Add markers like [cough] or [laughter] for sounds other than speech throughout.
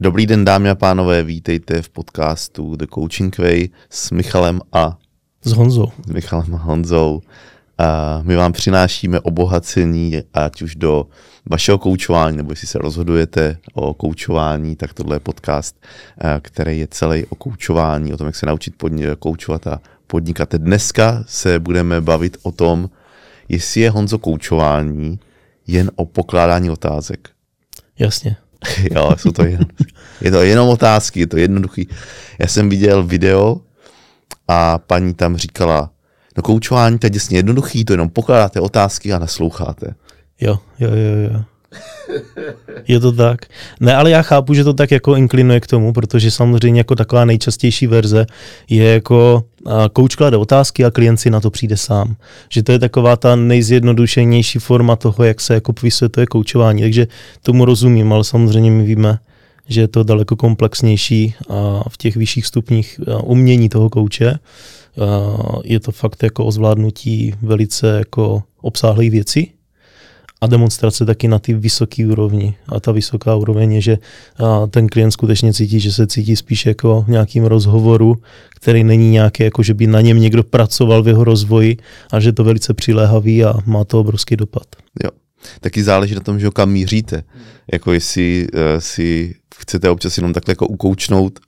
Dobrý den, dámy a pánové, vítejte v podcastu The Coaching Way s Michalem a s Honzou. S Michalem a Honzou. A my vám přinášíme obohacení, ať už do vašeho koučování, nebo jestli se rozhodujete o koučování, tak tohle je podcast, který je celý o koučování, o tom, jak se naučit podni- koučovat a podnikat. Dneska se budeme bavit o tom, jestli je Honzo koučování jen o pokládání otázek. Jasně. [laughs] jo, jsou to jen, je to jenom otázky, je to jednoduchý. Já jsem viděl video a paní tam říkala, no koučování to je jednoduchý, to jenom pokládáte otázky a nasloucháte. Jo, jo, jo, jo. [laughs] Je to tak. Ne, ale já chápu, že to tak jako inklinuje k tomu, protože samozřejmě jako taková nejčastější verze je jako kouč klade otázky a klient si na to přijde sám. Že to je taková ta nejzjednodušenější forma toho, jak se jako vysvětluje koučování. Takže tomu rozumím, ale samozřejmě my víme, že je to daleko komplexnější a v těch vyšších stupních umění toho kouče. Je to fakt jako o zvládnutí velice jako obsáhlých věcí a demonstrace taky na ty vysoké úrovni. A ta vysoká úroveň je, že ten klient skutečně cítí, že se cítí spíš jako v nějakým rozhovoru, který není nějaký, jako že by na něm někdo pracoval v jeho rozvoji a že to velice přiléhavý a má to obrovský dopad. Jo. Taky záleží na tom, že kam míříte. Jako jestli uh, si chcete občas jenom takhle jako ukoučnout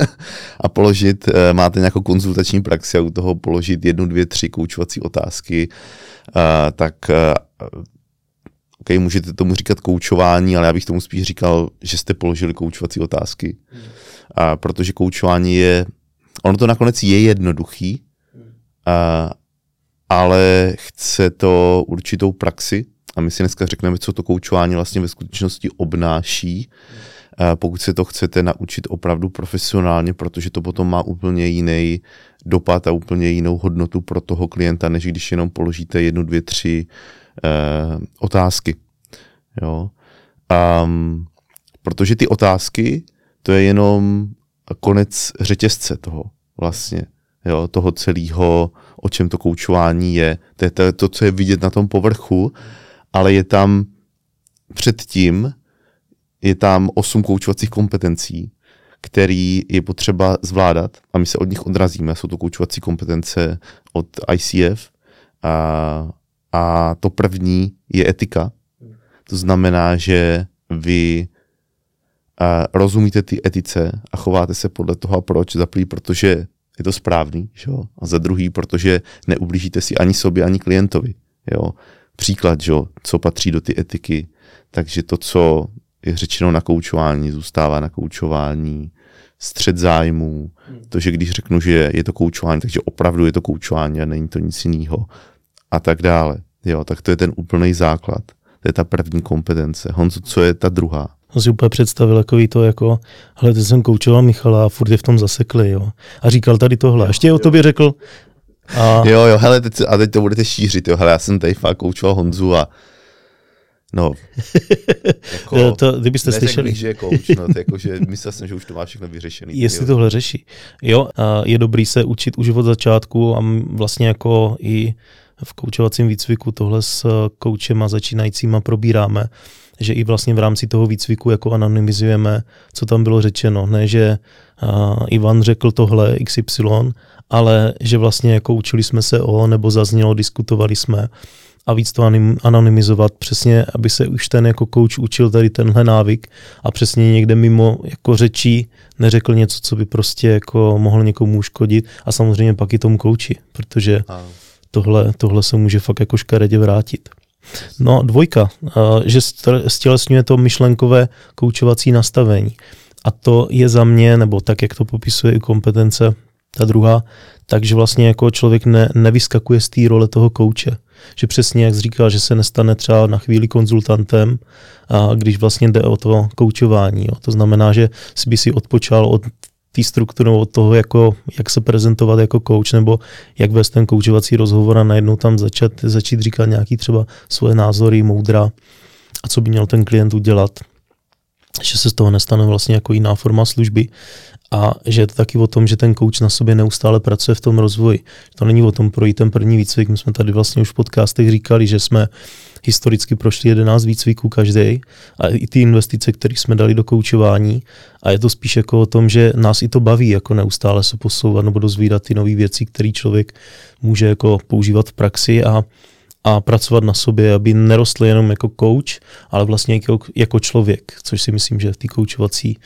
[laughs] a položit, uh, máte nějakou konzultační praxi a u toho položit jednu, dvě, tři koučovací otázky, uh, tak uh, OK, můžete tomu říkat koučování, ale já bych tomu spíš říkal, že jste položili koučovací otázky. Hmm. A protože koučování je, ono to nakonec je jednoduchý, hmm. a, ale chce to určitou praxi a my si dneska řekneme, co to koučování vlastně ve skutečnosti obnáší, hmm. a pokud se to chcete naučit opravdu profesionálně, protože to potom má úplně jiný dopad a úplně jinou hodnotu pro toho klienta, než když jenom položíte jednu, dvě, tři eh, otázky. Jo? Um, protože ty otázky, to je jenom konec řetězce toho vlastně, jo, toho celého, o čem to koučování je. To je to, to, co je vidět na tom povrchu, ale je tam předtím, je tam osm koučovacích kompetencí, který je potřeba zvládat a my se od nich odrazíme. Jsou to koučovací kompetence od ICF a a to první je etika. To znamená, že vy a rozumíte ty etice a chováte se podle toho, a proč. Za prvý, protože je to správný, že jo? a za druhý, protože neublížíte si ani sobě, ani klientovi. Jo? Příklad, že jo? co patří do ty etiky. Takže to, co je řečeno na koučování, zůstává na koučování, střed zájmů, to, že když řeknu, že je to koučování, takže opravdu je to koučování a není to nic jiného a tak dále. Jo, tak to je ten úplný základ. To je ta první kompetence. Honzo, co je ta druhá? On si úplně představil takový to jako, hele, teď jsem koučoval Michala a furt je v tom zasekli, jo. A říkal tady tohle. Ještě o tobě řekl, a... Jo, jo, hele, teď, a teď to budete šířit, jo, hele, já jsem tady fakt koučoval Honzu a No, [laughs] jako, to, kdybyste slyšeli. že je coach, no, to jako, že [laughs] myslel jsem, že už to má všechno vyřešený. Jestli tohle řeší. Jo, a je dobrý se učit už od začátku a vlastně jako i v koučovacím výcviku tohle s koučema začínajícíma probíráme, že i vlastně v rámci toho výcviku jako anonymizujeme, co tam bylo řečeno. Ne, že uh, Ivan řekl tohle XY, ale že vlastně jako učili jsme se o, nebo zaznělo, diskutovali jsme. A víc to anonymizovat, přesně, aby se už ten jako coach učil tady tenhle návyk a přesně někde mimo jako řečí neřekl něco, co by prostě jako mohl někomu uškodit. A samozřejmě pak i tomu kouči, protože tohle, tohle se může fakt jako škaredě vrátit. No dvojka, že stělesňuje to myšlenkové koučovací nastavení. A to je za mě, nebo tak, jak to popisuje i kompetence, ta druhá, takže vlastně jako člověk ne, nevyskakuje z té role toho kouče. Že přesně jak říkal, že se nestane třeba na chvíli konzultantem, a když vlastně jde o to koučování. Jo. To znamená, že si by si odpočal od té struktury od toho, jako, jak se prezentovat jako coach, nebo jak vést ten koučovací rozhovor a najednou tam začat, začít říkat nějaký třeba svoje názory, moudra a co by měl ten klient udělat. že se z toho nestane vlastně jako jiná forma služby a že je to taky o tom, že ten coach na sobě neustále pracuje v tom rozvoji. To není o tom projít ten první výcvik. My jsme tady vlastně už v podcastech říkali, že jsme historicky prošli 11 výcviků každý a i ty investice, které jsme dali do koučování a je to spíš jako o tom, že nás i to baví jako neustále se posouvat nebo dozvídat ty nové věci, které člověk může jako používat v praxi a a pracovat na sobě, aby nerostl jenom jako coach, ale vlastně jako, jako člověk, což si myslím, že v té koučovací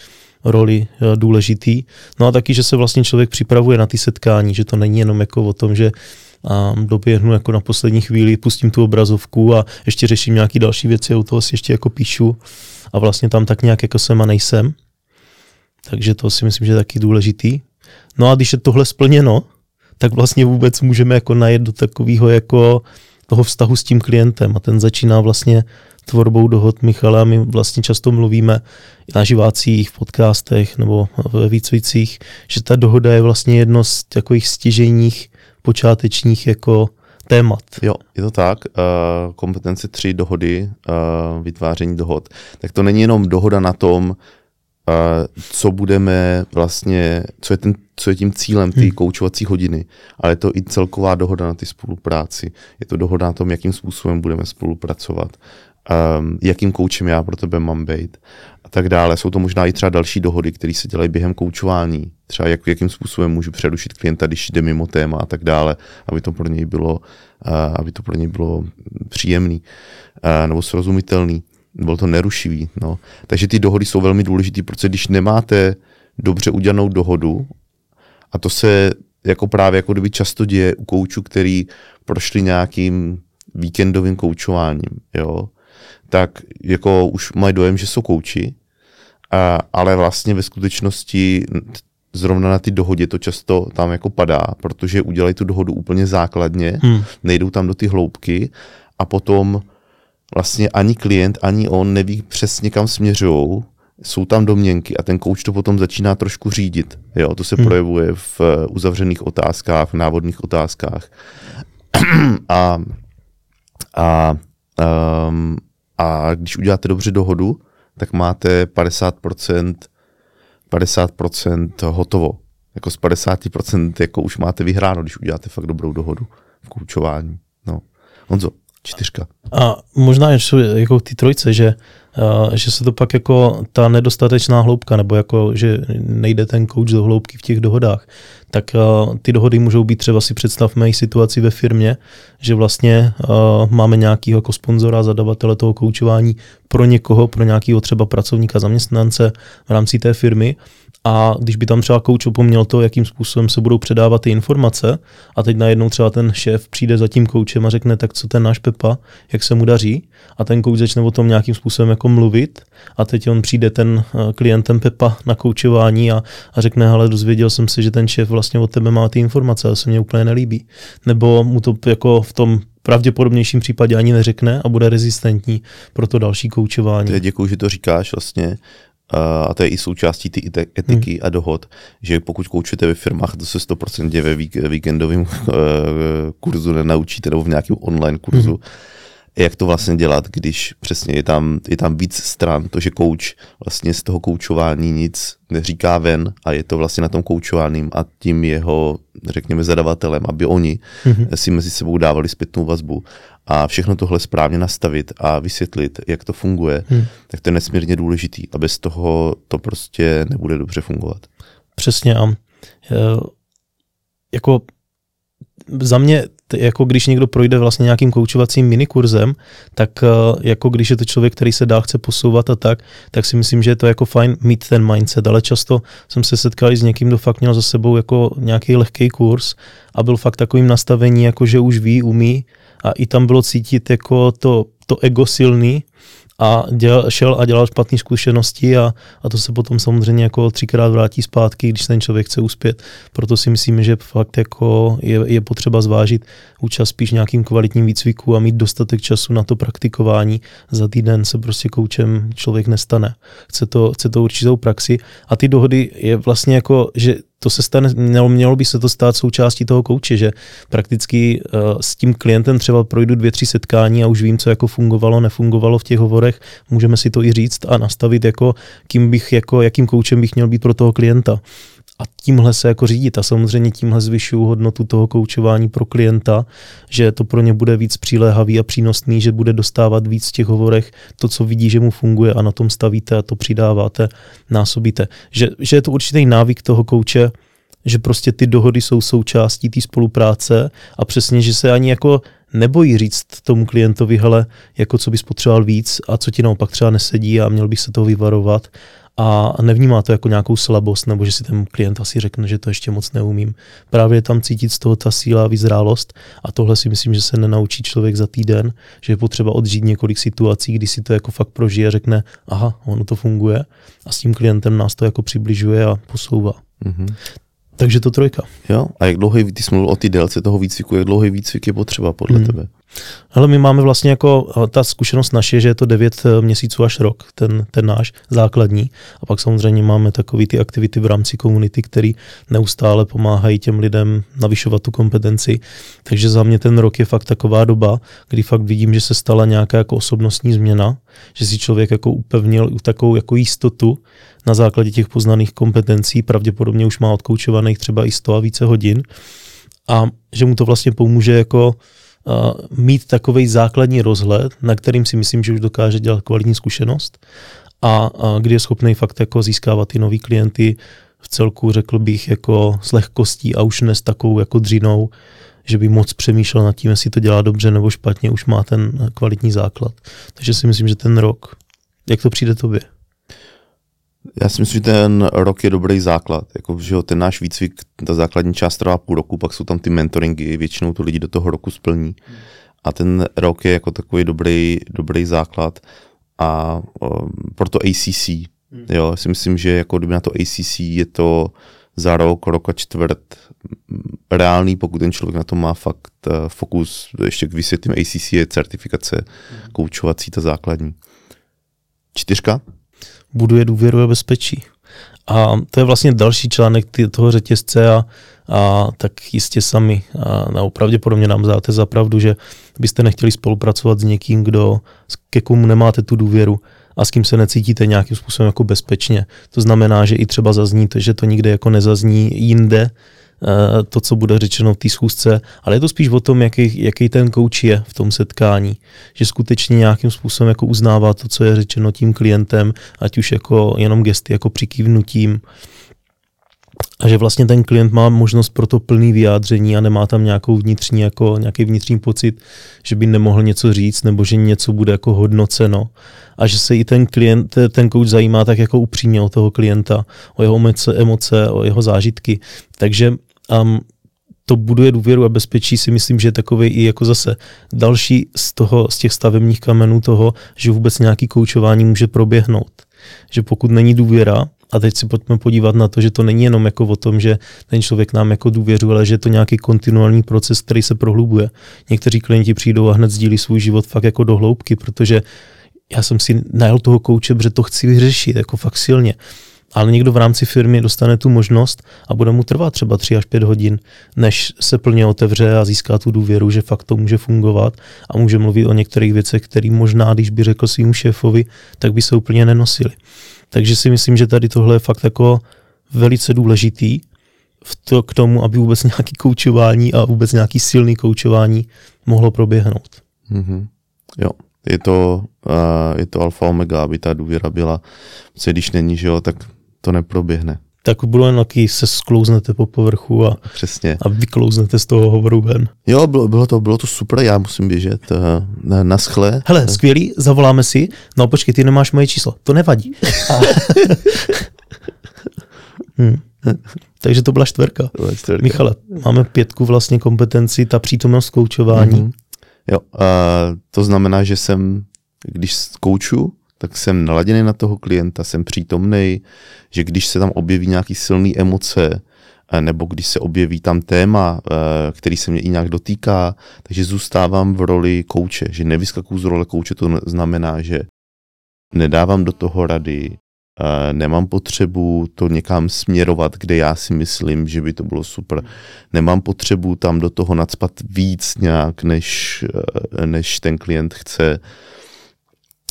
roli eh, důležitý. No a taky, že se vlastně člověk připravuje na ty setkání, že to není jenom jako o tom, že a doběhnu jako na poslední chvíli, pustím tu obrazovku a ještě řeším nějaké další věci a u toho si ještě jako píšu a vlastně tam tak nějak jako jsem a nejsem. Takže to si myslím, že je taky důležitý. No a když je tohle splněno, tak vlastně vůbec můžeme jako najet do takového jako toho vztahu s tím klientem a ten začíná vlastně tvorbou dohod Michala. My vlastně často mluvíme na živácích, v podcastech nebo ve výcvicích, že ta dohoda je vlastně jedno z takových stěžejních počátečních jako témat. Jo, je to tak. Uh, kompetence tři dohody, uh, vytváření dohod. Tak to není jenom dohoda na tom, uh, co budeme vlastně, co je, ten, co je tím cílem té hmm. koučovací hodiny, ale je to i celková dohoda na ty spolupráci. Je to dohoda na tom, jakým způsobem budeme spolupracovat um, jakým koučem já pro tebe mám být a tak dále. Jsou to možná i třeba další dohody, které se dělají během koučování. Třeba jak, jakým způsobem můžu přerušit klienta, když jde mimo téma a tak dále, aby to pro něj bylo, uh, aby to pro něj bylo příjemný uh, nebo srozumitelný. Bylo to nerušivý. No. Takže ty dohody jsou velmi důležité, protože když nemáte dobře udělanou dohodu, a to se jako právě jako kdyby často děje u koučů, který prošli nějakým víkendovým koučováním, jo, tak jako už mají dojem, že jsou kouči, a, ale vlastně ve skutečnosti zrovna na ty dohodě to často tam jako padá, protože udělají tu dohodu úplně základně, hmm. nejdou tam do ty hloubky a potom vlastně ani klient, ani on neví přesně kam směřují, jsou tam domněnky a ten kouč to potom začíná trošku řídit. Jo, to se hmm. projevuje v uzavřených otázkách, v návodných otázkách. [clears throat] a, a um, a když uděláte dobře dohodu, tak máte 50%, 50% hotovo. Jako z 50% jako už máte vyhráno, když uděláte fakt dobrou dohodu v koučování. No. Honzo, čtyřka. A možná ještě jako ty trojce, že, že se to pak jako ta nedostatečná hloubka, nebo jako, že nejde ten coach do hloubky v těch dohodách, tak ty dohody můžou být třeba si představme i situaci ve firmě, že vlastně máme nějakého jako sponzora, zadavatele toho koučování pro někoho, pro nějakého třeba pracovníka, zaměstnance v rámci té firmy a když by tam třeba kouč opomněl to, jakým způsobem se budou předávat ty informace a teď najednou třeba ten šéf přijde za tím koučem a řekne, tak co ten náš Pepa, jak se mu daří a ten kouč začne o tom nějakým způsobem jako mluvit a teď on přijde ten eh, klientem Pepa na koučování a, a řekne, ale dozvěděl jsem se, že ten šéf vlastně od tebe má ty informace, ale se mně úplně nelíbí. Nebo mu to jako v tom pravděpodobnějším případě ani neřekne a bude rezistentní pro to další koučování. Děkuji, že to říkáš vlastně a to je i součástí ty etiky hmm. a dohod, že pokud koučujete ve firmách, to se 100% ve víkendovém [laughs] eh, kurzu nenaučíte nebo v nějakém online kurzu, hmm. jak to vlastně dělat, když přesně je tam, je tam víc stran, to, že kouč vlastně z toho koučování nic neříká ven a je to vlastně na tom koučovaným a tím jeho, řekněme, zadavatelem, aby oni hmm. si mezi sebou dávali zpětnou vazbu a všechno tohle správně nastavit a vysvětlit, jak to funguje, hmm. tak to je nesmírně důležitý a bez toho to prostě nebude dobře fungovat. Přesně a e, jako za mě, jako když někdo projde vlastně nějakým koučovacím minikurzem, tak e, jako když je to člověk, který se dál chce posouvat a tak, tak si myslím, že je to jako fajn mít ten mindset, ale často jsem se setkal s někým, kdo fakt měl za sebou jako nějaký lehký kurz a byl fakt takovým nastavení, jako že už ví, umí a i tam bylo cítit jako to, to ego silný a děl, šel a dělal špatné zkušenosti a, a to se potom samozřejmě jako třikrát vrátí zpátky, když ten člověk chce uspět. Proto si myslím, že fakt jako je, je potřeba zvážit účast spíš nějakým kvalitním výcviku a mít dostatek času na to praktikování. Za týden se prostě koučem člověk nestane. Chce to, chce to určitou praxi a ty dohody je vlastně jako, že to se stane, mělo, mělo by se to stát součástí toho kouče, že prakticky uh, s tím klientem třeba projdu dvě, tři setkání a už vím, co jako fungovalo, nefungovalo v těch hovorech, můžeme si to i říct a nastavit jako, kým bych, jako, jakým koučem bych měl být pro toho klienta a tímhle se jako řídit a samozřejmě tímhle zvyšuju hodnotu toho koučování pro klienta, že to pro ně bude víc přiléhavý a přínosný, že bude dostávat víc v těch hovorech to, co vidí, že mu funguje a na tom stavíte a to přidáváte, násobíte. Že, že je to určitý návyk toho kouče, že prostě ty dohody jsou součástí té spolupráce a přesně, že se ani jako nebojí říct tomu klientovi, hele, jako co bys potřeboval víc a co ti naopak třeba nesedí a měl bych se toho vyvarovat a nevnímá to jako nějakou slabost, nebo že si ten klient asi řekne, že to ještě moc neumím. Právě tam cítit z toho ta síla a vyzrálost a tohle si myslím, že se nenaučí člověk za týden, že je potřeba odžít několik situací, kdy si to jako fakt prožije, řekne, aha, ono to funguje a s tím klientem nás to jako přibližuje a posouvá. Mm-hmm. Takže to trojka. Jo, a jak dlouhý, ty jsi mluvil o té délce toho výcviku, jak dlouhý výcvik je potřeba podle hmm. tebe? Ale my máme vlastně jako, ta zkušenost naše, že je to 9 eh, měsíců až rok, ten, ten náš základní. A pak samozřejmě máme takové ty aktivity v rámci komunity, které neustále pomáhají těm lidem navyšovat tu kompetenci. Takže za mě ten rok je fakt taková doba, kdy fakt vidím, že se stala nějaká jako osobnostní změna, že si člověk jako upevnil takovou jako jistotu na základě těch poznaných kompetencí, pravděpodobně už má odkoučovaných třeba i 100 a více hodin a že mu to vlastně pomůže jako mít takový základní rozhled, na kterým si myslím, že už dokáže dělat kvalitní zkušenost a, a kdy je schopný fakt jako získávat ty nový klienty v celku, řekl bych, jako s lehkostí a už ne s takovou jako dřinou, že by moc přemýšlel nad tím, jestli to dělá dobře nebo špatně, už má ten kvalitní základ. Takže si myslím, že ten rok, jak to přijde tobě? Já si myslím, že ten rok je dobrý základ. Jako, že jo, ten náš výcvik, ta základní část trvá půl roku, pak jsou tam ty mentoringy, většinou to lidi do toho roku splní. A ten rok je jako takový dobrý, dobrý základ. A o, proto ACC, jo, já si myslím, že jako kdyby na to ACC je to za rok, rok a čtvrt reálný, pokud ten člověk na to má fakt uh, fokus. Ještě k vysvětlím, ACC je certifikace koučovací, ta základní. Čtyřka? Buduje důvěru a bezpečí. A to je vlastně další článek toho řetězce a, a tak jistě sami a, a pravděpodobně nám dáte za pravdu, že byste nechtěli spolupracovat s někým, kdo, ke komu nemáte tu důvěru a s kým se necítíte nějakým způsobem jako bezpečně. To znamená, že i třeba zazníte, že to nikde jako nezazní jinde, to, co bude řečeno v té schůzce, ale je to spíš o tom, jaký, jaký ten kouč je v tom setkání. Že skutečně nějakým způsobem jako uznává to, co je řečeno tím klientem, ať už jako jenom gesty, jako přikývnutím, a že vlastně ten klient má možnost pro to plný vyjádření a nemá tam nějakou vnitřní, jako nějaký vnitřní pocit, že by nemohl něco říct nebo že něco bude jako hodnoceno a že se i ten klient, ten coach zajímá tak jako upřímně o toho klienta, o jeho emoce, o jeho zážitky. Takže um, to buduje důvěru a bezpečí si myslím, že je takový i jako zase další z, toho, z těch stavebních kamenů toho, že vůbec nějaký koučování může proběhnout. Že pokud není důvěra, a teď si pojďme podívat na to, že to není jenom jako o tom, že ten člověk nám jako důvěřuje, ale že je to nějaký kontinuální proces, který se prohlubuje. Někteří klienti přijdou a hned sdílí svůj život fakt jako do hloubky, protože já jsem si najel toho kouče, protože to chci vyřešit, jako fakt silně ale někdo v rámci firmy dostane tu možnost a bude mu trvat třeba 3 až 5 hodin, než se plně otevře a získá tu důvěru, že fakt to může fungovat a může mluvit o některých věcech, které možná, když by řekl svým šéfovi, tak by se úplně nenosili. Takže si myslím, že tady tohle je fakt jako velice důležitý v to, k tomu, aby vůbec nějaký koučování a vůbec nějaký silný koučování mohlo proběhnout. Mm-hmm. Jo, je to, uh, je to alfa omega, aby ta důvěra byla, protože když není, že jo, tak to neproběhne. Tak budou jen se sklouznete po povrchu a, Přesně. a vyklouzněte z toho hovoru ven. Jo, bylo, bylo, to, bylo to super, já musím běžet uh, na, na schle. Hele, skvělý, zavoláme si. No počkej, ty nemáš moje číslo. To nevadí. [laughs] hmm. Takže to byla čtvrka. Byla. Michale, máme pětku vlastně kompetenci, ta přítomnost koučování. Mm-hmm. Jo, uh, to znamená, že jsem, když kouču, tak jsem naladěný na toho klienta, jsem přítomný, že když se tam objeví nějaký silný emoce, eh, nebo když se objeví tam téma, eh, který se mě i nějak dotýká, takže zůstávám v roli kouče, že nevyskakuju z role kouče, to znamená, že nedávám do toho rady, nemám potřebu to někam směrovat, kde já si myslím, že by to bylo super. Nemám potřebu tam do toho nadspat víc nějak, než, eh, než ten klient chce.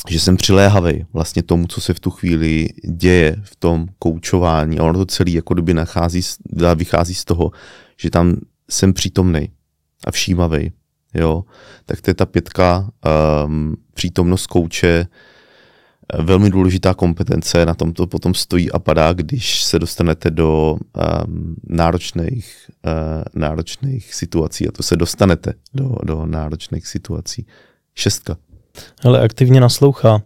Že jsem přiléhavý vlastně tomu, co se v tu chvíli děje v tom koučování. A ono to celé jako kdyby nachází, vychází z toho, že tam jsem přítomný a všímavý. Jo, tak to je ta pětka, um, přítomnost kouče, velmi důležitá kompetence, na tom to potom stojí a padá, když se dostanete do um, náročných, uh, náročných situací a to se dostanete do, do náročných situací. Šestka. Ale aktivně naslouchá.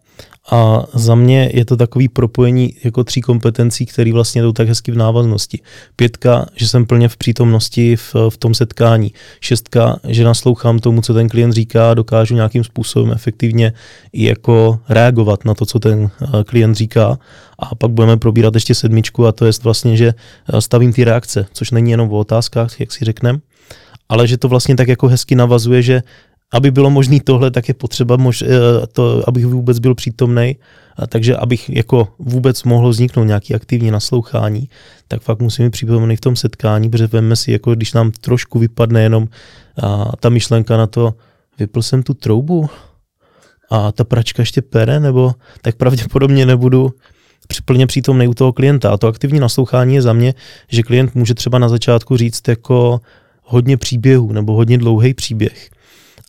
A za mě je to takový propojení jako tří kompetencí, které vlastně jdou tak hezky v návaznosti. Pětka, že jsem plně v přítomnosti v, v tom setkání. Šestka, že naslouchám tomu, co ten klient říká, dokážu nějakým způsobem efektivně i jako reagovat na to, co ten eh, klient říká. A pak budeme probírat ještě sedmičku a to je vlastně, že eh, stavím ty reakce, což není jenom o otázkách, jak si řekneme, ale že to vlastně tak jako hezky navazuje, že aby bylo možné tohle, tak je potřeba, mož, eh, to, abych vůbec byl přítomný. Takže abych jako vůbec mohlo vzniknout nějaký aktivní naslouchání, tak fakt musím být přítomný v tom setkání, protože veme si, jako když nám trošku vypadne jenom a, ta myšlenka na to, vypl jsem tu troubu a ta pračka ještě pere, nebo tak pravděpodobně nebudu plně přítomný u toho klienta. A to aktivní naslouchání je za mě, že klient může třeba na začátku říct jako hodně příběhů nebo hodně dlouhý příběh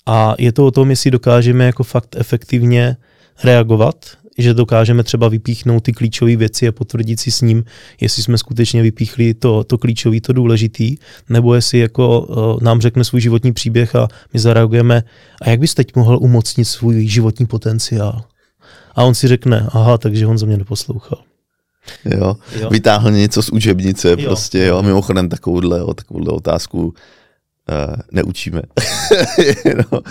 a je to o tom, jestli dokážeme jako fakt efektivně reagovat, že dokážeme třeba vypíchnout ty klíčové věci a potvrdit si s ním, jestli jsme skutečně vypíchli to, to klíčové, to důležitý, nebo jestli jako uh, nám řekne svůj životní příběh a my zareagujeme, a jak bys teď mohl umocnit svůj životní potenciál? A on si řekne, aha, takže on za mě neposlouchal. Jo, jo. vytáhl něco z učebnice, jo. prostě, jo, mimochodem takovouhle, takovouhle otázku Uh, neučíme. [laughs] no.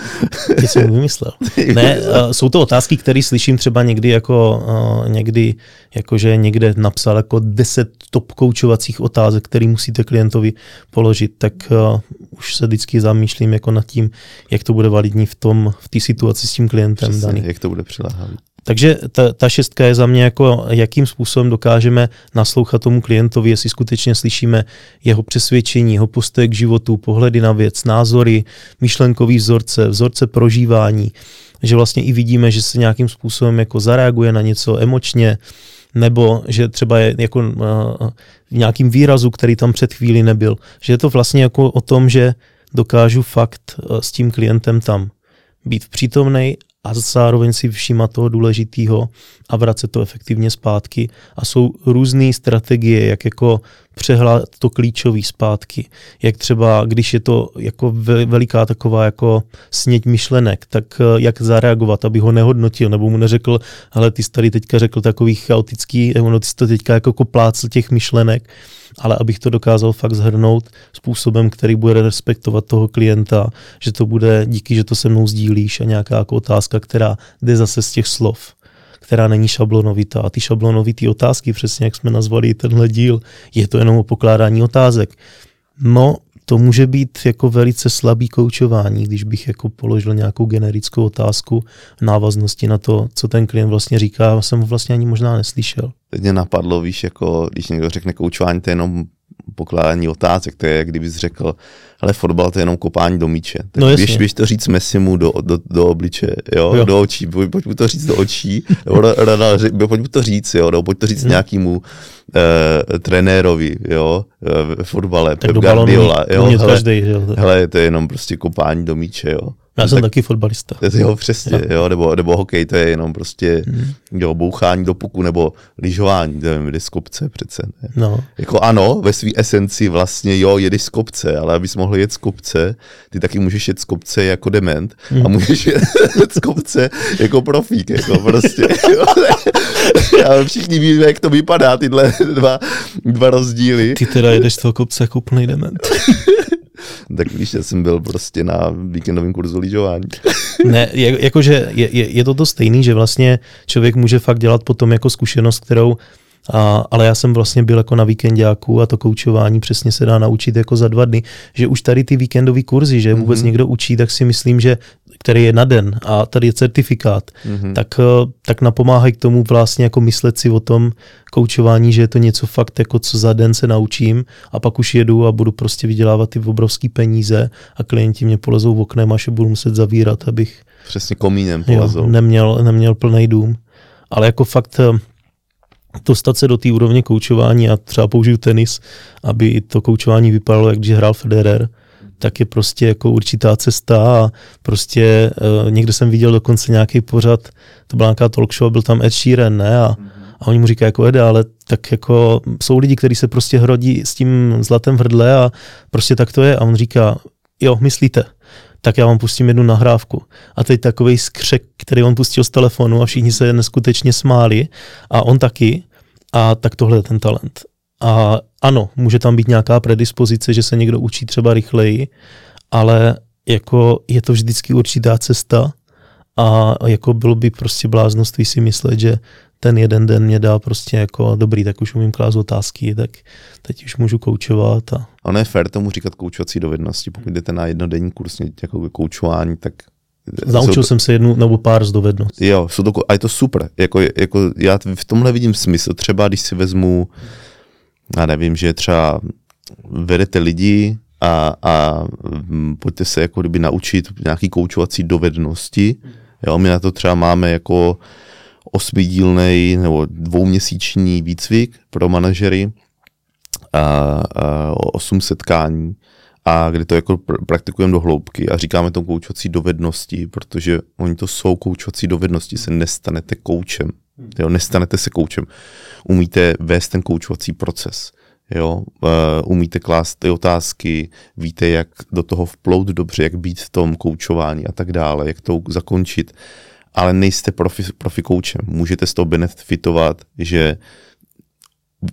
Ty jsi vymyslel. [laughs] Ne, uh, jsou to otázky, které slyším třeba někdy jako uh, někdy, jakože někde napsal jako deset top koučovacích otázek, které musíte klientovi položit, tak uh, už se vždycky zamýšlím jako nad tím, jak to bude validní v tom, v té situaci s tím klientem Přesně, daný. Jak to bude přiláhavý. Takže ta, ta šestka je za mě jako, jakým způsobem dokážeme naslouchat tomu klientovi, jestli skutečně slyšíme jeho přesvědčení, jeho postoje k životu, pohledy na věc, názory, myšlenkový vzorce, vzorce prožívání, že vlastně i vidíme, že se nějakým způsobem jako zareaguje na něco emočně, nebo že třeba je jako uh, v nějakým výrazu, který tam před chvíli nebyl. Že je to vlastně jako o tom, že dokážu fakt uh, s tím klientem tam být přítomný a zároveň si všímat toho důležitého a vracet to efektivně zpátky. A jsou různé strategie, jak jako přehlát to klíčový zpátky. Jak třeba, když je to jako veliká taková jako sněť myšlenek, tak eh, jak zareagovat, aby ho nehodnotil, nebo mu neřekl, ale ty jsi tady teďka řekl takový chaotický, ono ty jsi to teďka jako koplácl těch myšlenek, ale abych to dokázal fakt zhrnout způsobem, který bude respektovat toho klienta, že to bude díky, že to se mnou sdílíš a nějaká jako otázka, která jde zase z těch slov která není šablonovitá. A ty šablonovité otázky, přesně jak jsme nazvali tenhle díl, je to jenom o pokládání otázek. No, to může být jako velice slabý koučování, když bych jako položil nějakou generickou otázku v návaznosti na to, co ten klient vlastně říká, jsem ho vlastně ani možná neslyšel. Teď mě napadlo, víš, jako když někdo řekne koučování, to je jenom pokládání otázek, to je, jak kdybys řekl, ale fotbal to je jenom kopání do míče. Tak no běž, běž to říct Messimu do, do, do obliče, jo, jo. do očí, pojď, mu to říct do očí, nebo pojď mu to říct, jo, nebo pojď to říct hmm. nějakému uh, trenérovi, jo, ve fotbale, Pep Guardiola, jo, hele, každý, jo. hele, to je jenom prostě kopání do míče, jo. Já jsem tak, taky fotbalista. [laughs] Jo, přesně, jo. jo nebo, nebo hokej, to je jenom prostě hmm. jo, bouchání do puku, nebo lyžování, to je z kopce přece. Ne? No. Jako ano, ve své esenci vlastně jo, jedeš z kopce, ale abys mohl jet z kopce, ty taky můžeš jet z kopce jako dement hmm. a můžeš jet [laughs] z kopce jako profík, jako prostě. [laughs] Já všichni víme, jak to vypadá, tyhle dva, dva rozdíly. Ty teda jedeš z toho kopce jako úplný dement. Tak víš, já jsem byl prostě na víkendovém kurzu lyžování. ne, jakože je, je, je to to stejný, že vlastně člověk může fakt dělat potom jako zkušenost, kterou a, ale já jsem vlastně byl jako na víkendáku a to koučování přesně se dá naučit jako za dva dny, že už tady ty víkendové kurzy, že vůbec mm-hmm. někdo učí, tak si myslím, že který je na den a tady je certifikát, mm-hmm. tak, eh, tak napomáhají k tomu vlastně jako myslet si o tom koučování, že je to něco fakt jako co za den se naučím a pak už jedu a budu prostě vydělávat ty obrovský peníze a klienti mě polezou v oknem, až je budu muset zavírat, abych Přesně komínem polezou. Jo, neměl, neměl plný dům. Ale jako fakt eh, dostat se do té úrovně koučování a třeba použiju tenis, aby to koučování vypadalo, jak když hrál Federer, tak je prostě jako určitá cesta a prostě uh, někde jsem viděl dokonce nějaký pořad, to byla nějaká talk show, byl tam Ed Sheeran, ne, a, a oni mu říkají jako Ede, ale tak jako jsou lidi, kteří se prostě hrodí s tím zlatem v hrdle a prostě tak to je a on říká, jo, myslíte, tak já vám pustím jednu nahrávku. A teď takový skřek, který on pustil z telefonu a všichni se neskutečně smáli a on taky. A tak tohle je ten talent. A ano, může tam být nějaká predispozice, že se někdo učí třeba rychleji, ale jako je to vždycky určitá cesta a jako bylo by prostě bláznoství si myslet, že ten jeden den mě dá prostě jako dobrý, tak už umím klást otázky, tak teď už můžu koučovat. A... Ono je fér tomu říkat koučovací dovednosti. Pokud jdete na jednodenní kurz jako koučování, tak Naučil to, jsem se jednu nebo pár z dovedností. Jo, jsou to, a je to super. Jako, jako já v tomhle vidím smysl. Třeba když si vezmu, já nevím, že třeba vedete lidi a, a pojďte se jako kdyby naučit nějaký koučovací dovednosti. Jo, my na to třeba máme jako osmidílný nebo dvouměsíční výcvik pro manažery a, a osm setkání a kdy to jako pr- praktikujeme do hloubky a říkáme to koučovací dovednosti, protože oni to jsou koučovací dovednosti, se nestanete koučem, jo, nestanete se koučem. Umíte vést ten koučovací proces, jo, uh, umíte klást ty otázky, víte, jak do toho vplout dobře, jak být v tom koučování a tak dále, jak to zakončit ale nejste profi, profi koučem. Můžete z toho benefitovat, že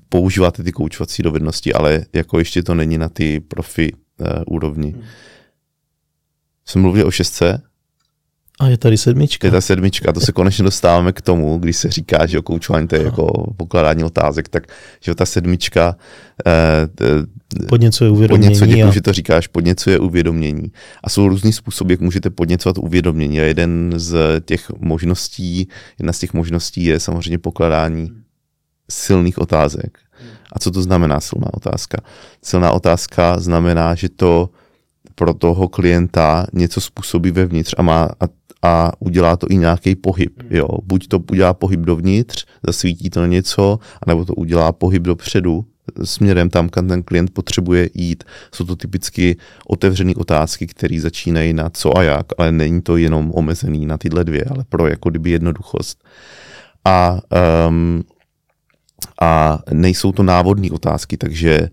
používáte ty koučovací dovednosti, ale jako ještě to není na ty profi uh, úrovni. Hmm. Jsem mluvil o šestce, a je tady sedmička. Je ta sedmička, to se konečně dostáváme k tomu, když se říká, že o koučování to je jako pokládání otázek, tak že ta sedmička eh, podněcuje uvědomění. Podněcuje, děkuji, a... že to říkáš, podněcuje uvědomění. A jsou různý způsoby, jak můžete podněcovat uvědomění. A jeden z těch možností, jedna z těch možností je samozřejmě pokladání silných otázek. A co to znamená silná otázka? Silná otázka znamená, že to pro toho klienta něco způsobí vevnitř a má a a udělá to i nějaký pohyb. Hmm. Jo. Buď to udělá pohyb dovnitř, zasvítí to na něco, anebo to udělá pohyb dopředu, směrem tam, kam ten klient potřebuje jít. Jsou to typicky otevřené otázky, které začínají na co a jak, ale není to jenom omezený na tyhle dvě, ale pro jako kdyby jednoduchost. A, um, a nejsou to návodné otázky, takže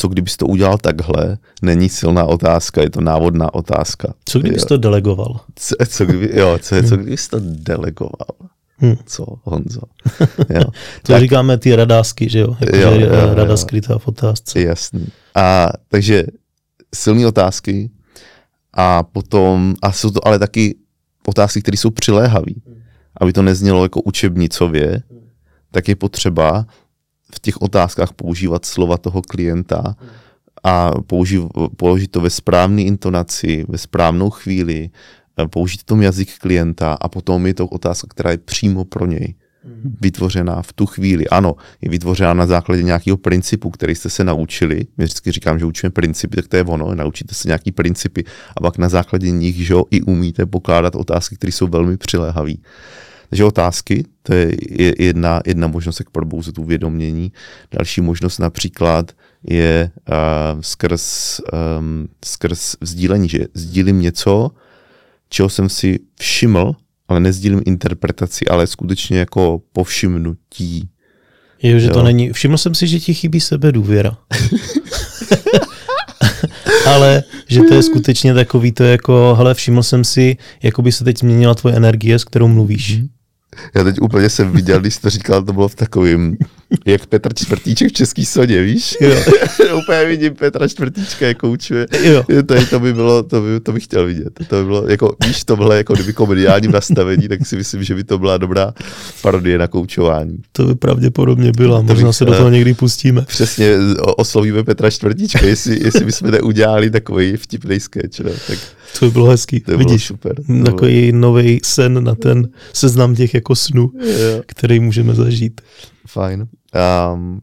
co kdybys to udělal takhle, není silná otázka, je to návodná otázka. Co kdybys jo. to delegoval? Co, co, kdyby, jo, co, co kdybys to delegoval? Hmm. Co, Honzo? [laughs] Jo. to tak, říkáme ty radásky, že jo? Jako, jo, že jo rada jo. skrytá v otázce. Jasný. A takže silné otázky a potom, a jsou to ale taky otázky, které jsou přiléhavé. Aby to neznělo jako učebnicově, tak je potřeba v těch otázkách používat slova toho klienta a použi- položit to ve správné intonaci, ve správnou chvíli, eh, použít v tom jazyk klienta a potom je to otázka, která je přímo pro něj vytvořená v tu chvíli. Ano, je vytvořená na základě nějakého principu, který jste se naučili. My vždycky říkám, že učíme principy, tak to je ono. Naučíte se nějaký principy a pak na základě nich, že jo, i umíte pokládat otázky, které jsou velmi přiléhavé. Takže otázky, to je jedna, jedna možnost, jak probouzet uvědomění. Další možnost například je uh, skrz, um, skrz sdílení, že sdílím něco, čeho jsem si všiml, ale nezdílím interpretaci, ale skutečně jako povšimnutí. Jo, že jo. to není. Všiml jsem si, že ti chybí sebe důvěra. [laughs] ale že to je skutečně takový to jako, hele, všiml jsem si, jako by se teď změnila tvoje energie, s kterou mluvíš. Mm. Já teď úplně jsem viděl, když jsi to říkal, to bylo v takovým, Jak Petr Čtvrtíček v Český soně, víš? Jo. [laughs] Úplně vidím Petra Čtvrtíčka, jak koučuje. Jo. To, to by bylo, to, by, to bych chtěl vidět. To by bylo, jako, víš, tohle jako kdyby komediálním nastavení, tak si myslím, že by to byla dobrá parodie na koučování. To by pravděpodobně byla, To možná bych, se do eh, toho někdy pustíme. Přesně oslovíme Petra Čtvrtíčka, jestli, jestli bychom neudělali takový vtipný sketch, no, tak To by bylo hezký. to by bylo Vidíš, super. To bylo- takový nový sen na ten seznam těch jako snů, Jo. který můžeme zažít. Fajn. Um,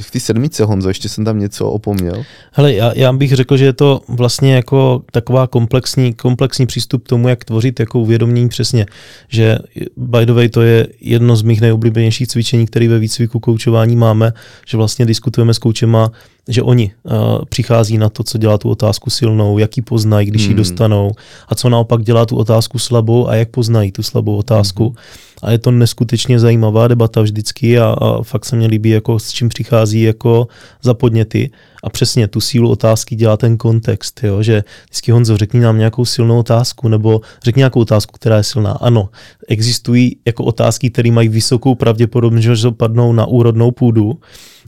v té sedmice, Honzo, ještě jsem tam něco opomněl. Hele, já, já bych řekl, že je to vlastně jako taková komplexní, komplexní přístup k tomu, jak tvořit jako uvědomění přesně, že by the way to je jedno z mých nejoblíbenějších cvičení, které ve výcviku koučování máme, že vlastně diskutujeme s koučema, že oni uh, přichází na to, co dělá tu otázku silnou, jak ji poznají, když ji Hmm. dostanou a co naopak dělá tu otázku slabou a jak poznají tu slabou otázku. A je to neskutečně zajímavá debata vždycky a, a fakt se mně líbí, jako s čím přichází jako za podněty. A přesně tu sílu otázky dělá ten kontext, jo? že vždycky Honzo, řekni nám nějakou silnou otázku, nebo řekni nějakou otázku, která je silná. Ano, existují jako otázky, které mají vysokou pravděpodobnost, že padnou na úrodnou půdu,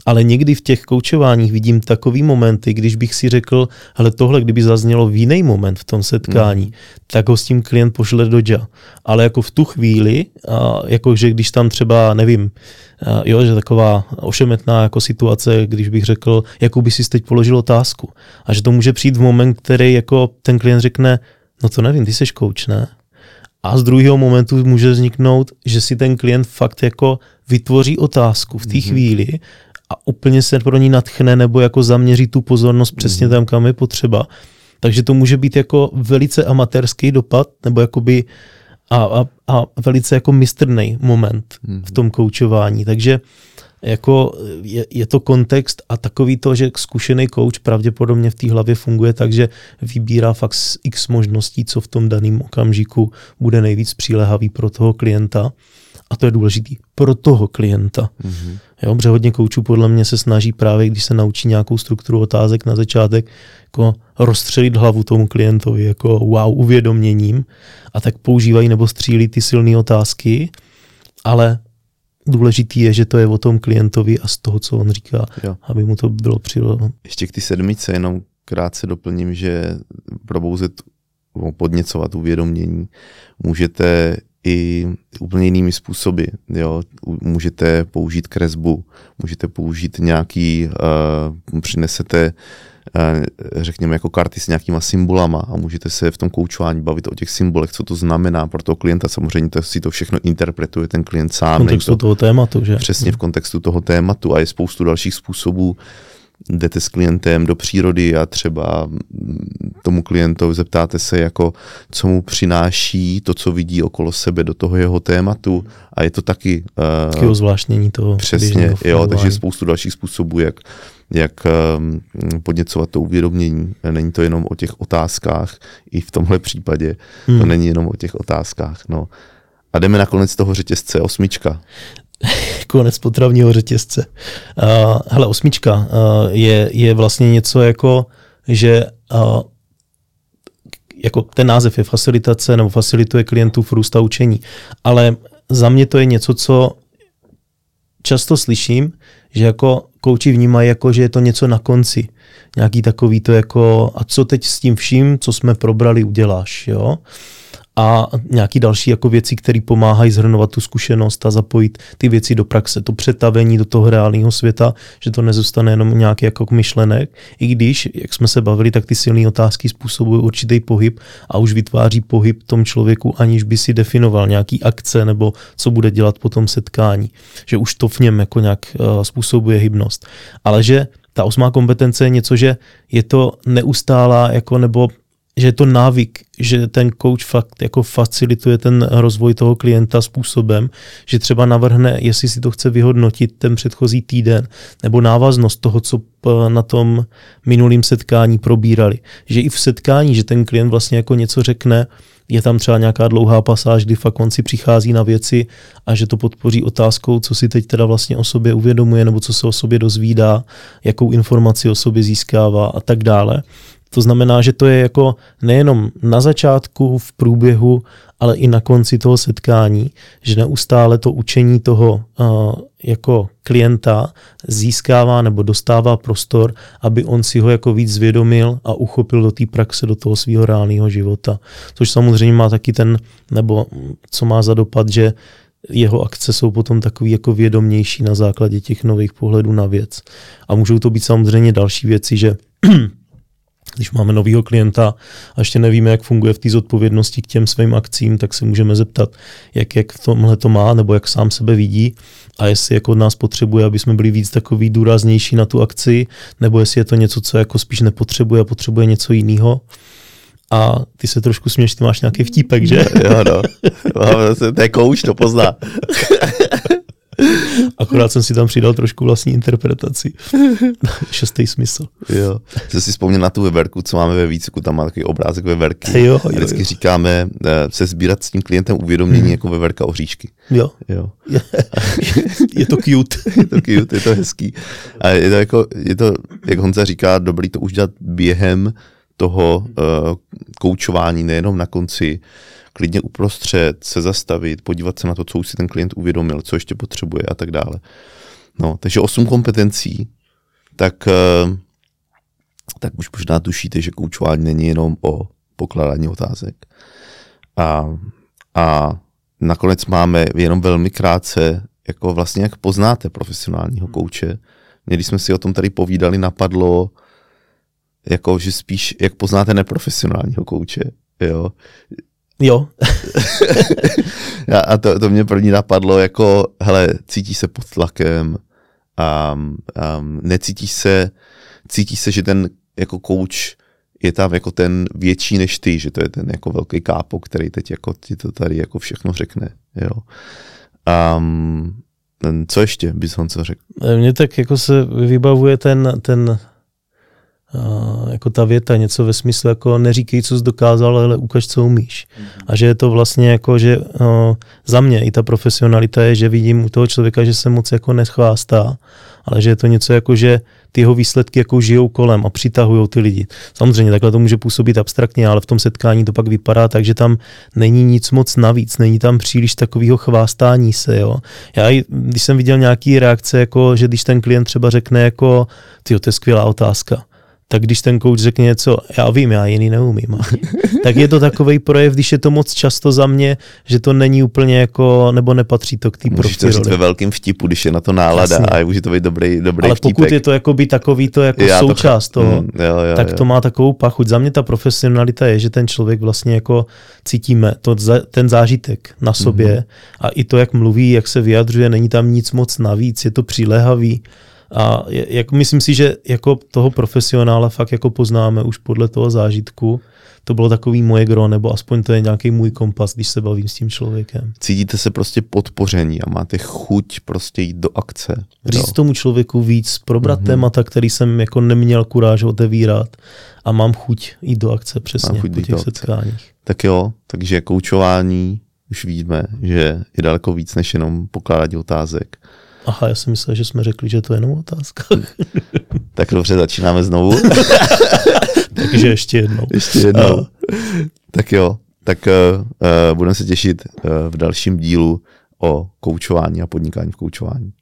ale někdy v těch koučováních vidím takový momenty, když bych si řekl, hele, tohle, kdyby zaznělo v jiný moment v tom setkání, mm. tak ho s tím klient pošle do dža. Ale jako v tu chvíli, a jako že když tam třeba, nevím, jo, že taková ošemetná jako situace, když bych řekl, jakou by si teď položil otázku. A že to může přijít v moment, který jako ten klient řekne, no to nevím, ty jsi kouč, ne? A z druhého momentu může vzniknout, že si ten klient fakt jako vytvoří otázku v té mm-hmm. chvíli a úplně se pro ní natchne nebo jako zaměří tu pozornost přesně Mhm. tam, kam je potřeba. Takže to může být jako velice amatérský dopad nebo jakoby a, a, a velice jako mistrný moment Mhm. v tom koučování. Takže jako je, je to kontext a takový to, že zkušený coach pravděpodobně v té hlavě funguje tak, že vybírá fakt z x možností, co v tom daném okamžiku bude nejvíc přílehavý pro toho klienta. A to je důležitý pro toho klienta. Mm-hmm. Jo, protože hodně koučů podle mě se snaží právě, když se naučí nějakou strukturu otázek na začátek, jako rozstřelit hlavu tomu klientovi, jako wow, uvědoměním a tak používají nebo střílí ty silné otázky, ale důležitý je, že to je o tom klientovi a z toho, co on říká, Jo. aby mu to bylo přilo. Ještě k ty sedmice jenom krátce doplním, že probouzet, podněcovat uvědomění můžete i úplně jinými způsoby. Jo? Můžete použít kresbu, můžete použít nějaký, uh, přinesete uh, řekněme jako karty s nějakýma symbolama a můžete se v tom koučování bavit o těch symbolech, co to znamená pro toho klienta. Samozřejmě to si to všechno interpretuje ten klient V sám. není kontextu to- toho tématu, že? Přesně v kontextu toho tématu a je spoustu dalších způsobů. Jdete s klientem do přírody a třeba mm, tomu klientovi zeptáte se, jako, co mu přináší to, co vidí okolo sebe do toho jeho tématu a je to taky uh, Taky ozvláštnění toho. Přesně, jo, takže je spoustu dalších způsobů, jak, jak um, podněcovat to uvědomění. Není to jenom o těch otázkách, i v tomhle případě hmm. to není jenom o těch otázkách. No. A jdeme na konec toho řetězce osmička. [laughs] konec potravního řetězce. Uh, hele, osmička uh, je, je vlastně něco jako, že uh, jako ten název je facilitace nebo facilituje klientů v růst a učení, ale za mě to je něco, co často slyším, že jako kouči vnímají jako, že je to něco na konci. Nějaký takový to jako, a co teď s tím vším, co jsme probrali, uděláš, jo? A nějaký další jako věci, které pomáhají zhrnovat tu zkušenost a zapojit ty věci do praxe, to přetavení do toho reálného světa, že to nezůstane jenom nějaký jako myšlenek, i když, jak jsme se bavili, tak ty silné otázky způsobují určitý pohyb a už vytváří pohyb tom člověku, aniž by si definoval nějaký akce nebo co bude dělat po tom setkání, že už to v něm jako nějak uh, způsobuje hybnost. Ale že ta osmá kompetence je něco, že je to neustálá jako nebo že je to návyk, že ten coach fakt jako facilituje ten rozvoj toho klienta způsobem, že třeba navrhne, jestli si to chce vyhodnotit ten předchozí týden, nebo návaznost toho, co p- na tom minulým setkání probírali. Že i v setkání, že ten klient vlastně jako něco řekne, je tam třeba nějaká dlouhá pasáž, kdy fakt on si přichází na věci a že to podpoří otázkou, co si teď teda vlastně o sobě uvědomuje, nebo co se o sobě dozvídá, jakou informaci o sobě získává a tak dále To znamená, že to je jako nejenom na začátku, v průběhu, ale i na konci toho setkání, že neustále to učení toho uh, jako klienta získává nebo dostává prostor, aby on si ho jako víc zvědomil a uchopil do té praxe, do toho svého reálného života. Což samozřejmě má taky ten, nebo co má za dopad, že jeho akce jsou potom takový jako vědomější na základě těch nových pohledů na věc. A můžou to být samozřejmě další věci, že [clears throat] když máme nového klienta a ještě nevíme, jak funguje v té zodpovědnosti k těm svým akcím, tak se můžeme zeptat, jak, jak v tomhle to má, nebo jak sám sebe vidí a jestli jako od nás potřebuje, aby jsme byli víc takový důraznější na tu akci, nebo jestli je to něco, co jako spíš nepotřebuje a potřebuje něco jiného. A ty se trošku směš, ty máš nějaký vtípek, že? Jo, no. to je kouč, to pozná. [laughs] Akorát jsem si tam přidal trošku vlastní interpretaci. [laughs] Šestý smysl. Jo. Jsem si vzpomněl na tu veverku, co máme ve výcviku, tam má takový obrázek veverky. Jo, jo, a vždycky jo. říkáme, eh, se sbírat s tím klientem uvědomění hmm. jako veverka oříšky. Jo. jo. [laughs] je to cute. [laughs] je to cute, je to hezký. A je to jako, je to, jak Honza říká, dobrý to už dělat během toho uh, koučování, nejenom na konci, klidně uprostřed, se zastavit, podívat se na to, co už si ten klient uvědomil, co ještě potřebuje a tak dále. No, takže osm kompetencí, tak, uh, tak už možná tušíte, že koučování není jenom o pokládání otázek. A, a nakonec máme jenom velmi krátce, jako vlastně jak poznáte profesionálního kouče. Když jsme si o tom tady povídali, napadlo, jako, že spíš, jak poznáte neprofesionálního kouče, jo. Jo. [laughs] a to, to mě první napadlo, jako, hele, cítíš se pod tlakem, um, um, necítíš se, cítíš se, že ten jako kouč je tam jako ten větší než ty, že to je ten jako velký kápo, který teď jako ti to tady jako všechno řekne, jo. Um, co ještě bys co řekl? Mně tak jako se vybavuje ten, ten Uh, jako ta věta, něco ve smyslu jako neříkej, co jsi dokázal, ale ukaž, co umíš. Mm-hmm. A že je to vlastně jako, že uh, za mě i ta profesionalita je, že vidím u toho člověka, že se moc jako neschvástá, ale že je to něco jako, že ty jeho výsledky jako žijou kolem a přitahují ty lidi. Samozřejmě takhle to může působit abstraktně, ale v tom setkání to pak vypadá tak, že tam není nic moc navíc, není tam příliš takového chvástání se. Jo. Já, když jsem viděl nějaký reakce, jako, že když ten klient třeba řekne jako, ty to je skvělá otázka, tak když ten coach řekne něco, já vím, já jiný neumím, [laughs] tak je to takový projev, když je to moc často za mě, že to není úplně jako, nebo nepatří to k té Můžeš to říct ve velkém vtipu, když je na to nálada Jasně. a může to být dobrý, dobrý Ale vtípek. pokud je to jako by takový to jako já součást to, toho, mm, jo, jo, tak jo. to má takovou pachuť. Za mě ta profesionalita je, že ten člověk vlastně jako cítíme to, ten zážitek na sobě mm-hmm. a i to, jak mluví, jak se vyjadřuje, není tam nic moc navíc, je to přilehavý a jak, myslím si, že jako toho profesionála fakt jako poznáme už podle toho zážitku. To bylo takový moje gro, nebo aspoň to je nějaký můj kompas, když se bavím s tím člověkem. Cítíte se prostě podpoření a máte chuť prostě jít do akce. Říct jo. tomu člověku víc, probrat mm-hmm. témata, který jsem jako neměl kuráž otevírat a mám chuť jít do akce přesně chuť po těch setkáních. Tak jo, takže koučování už víme, že je daleko víc než jenom pokládání otázek Aha, já jsem myslel, že jsme řekli, že to je jenom otázka. [laughs] tak dobře, začínáme znovu. [laughs] Takže ještě jednou. Ještě jednou. Uh. Tak jo, tak uh, uh, budeme se těšit uh, v dalším dílu o koučování a podnikání v koučování.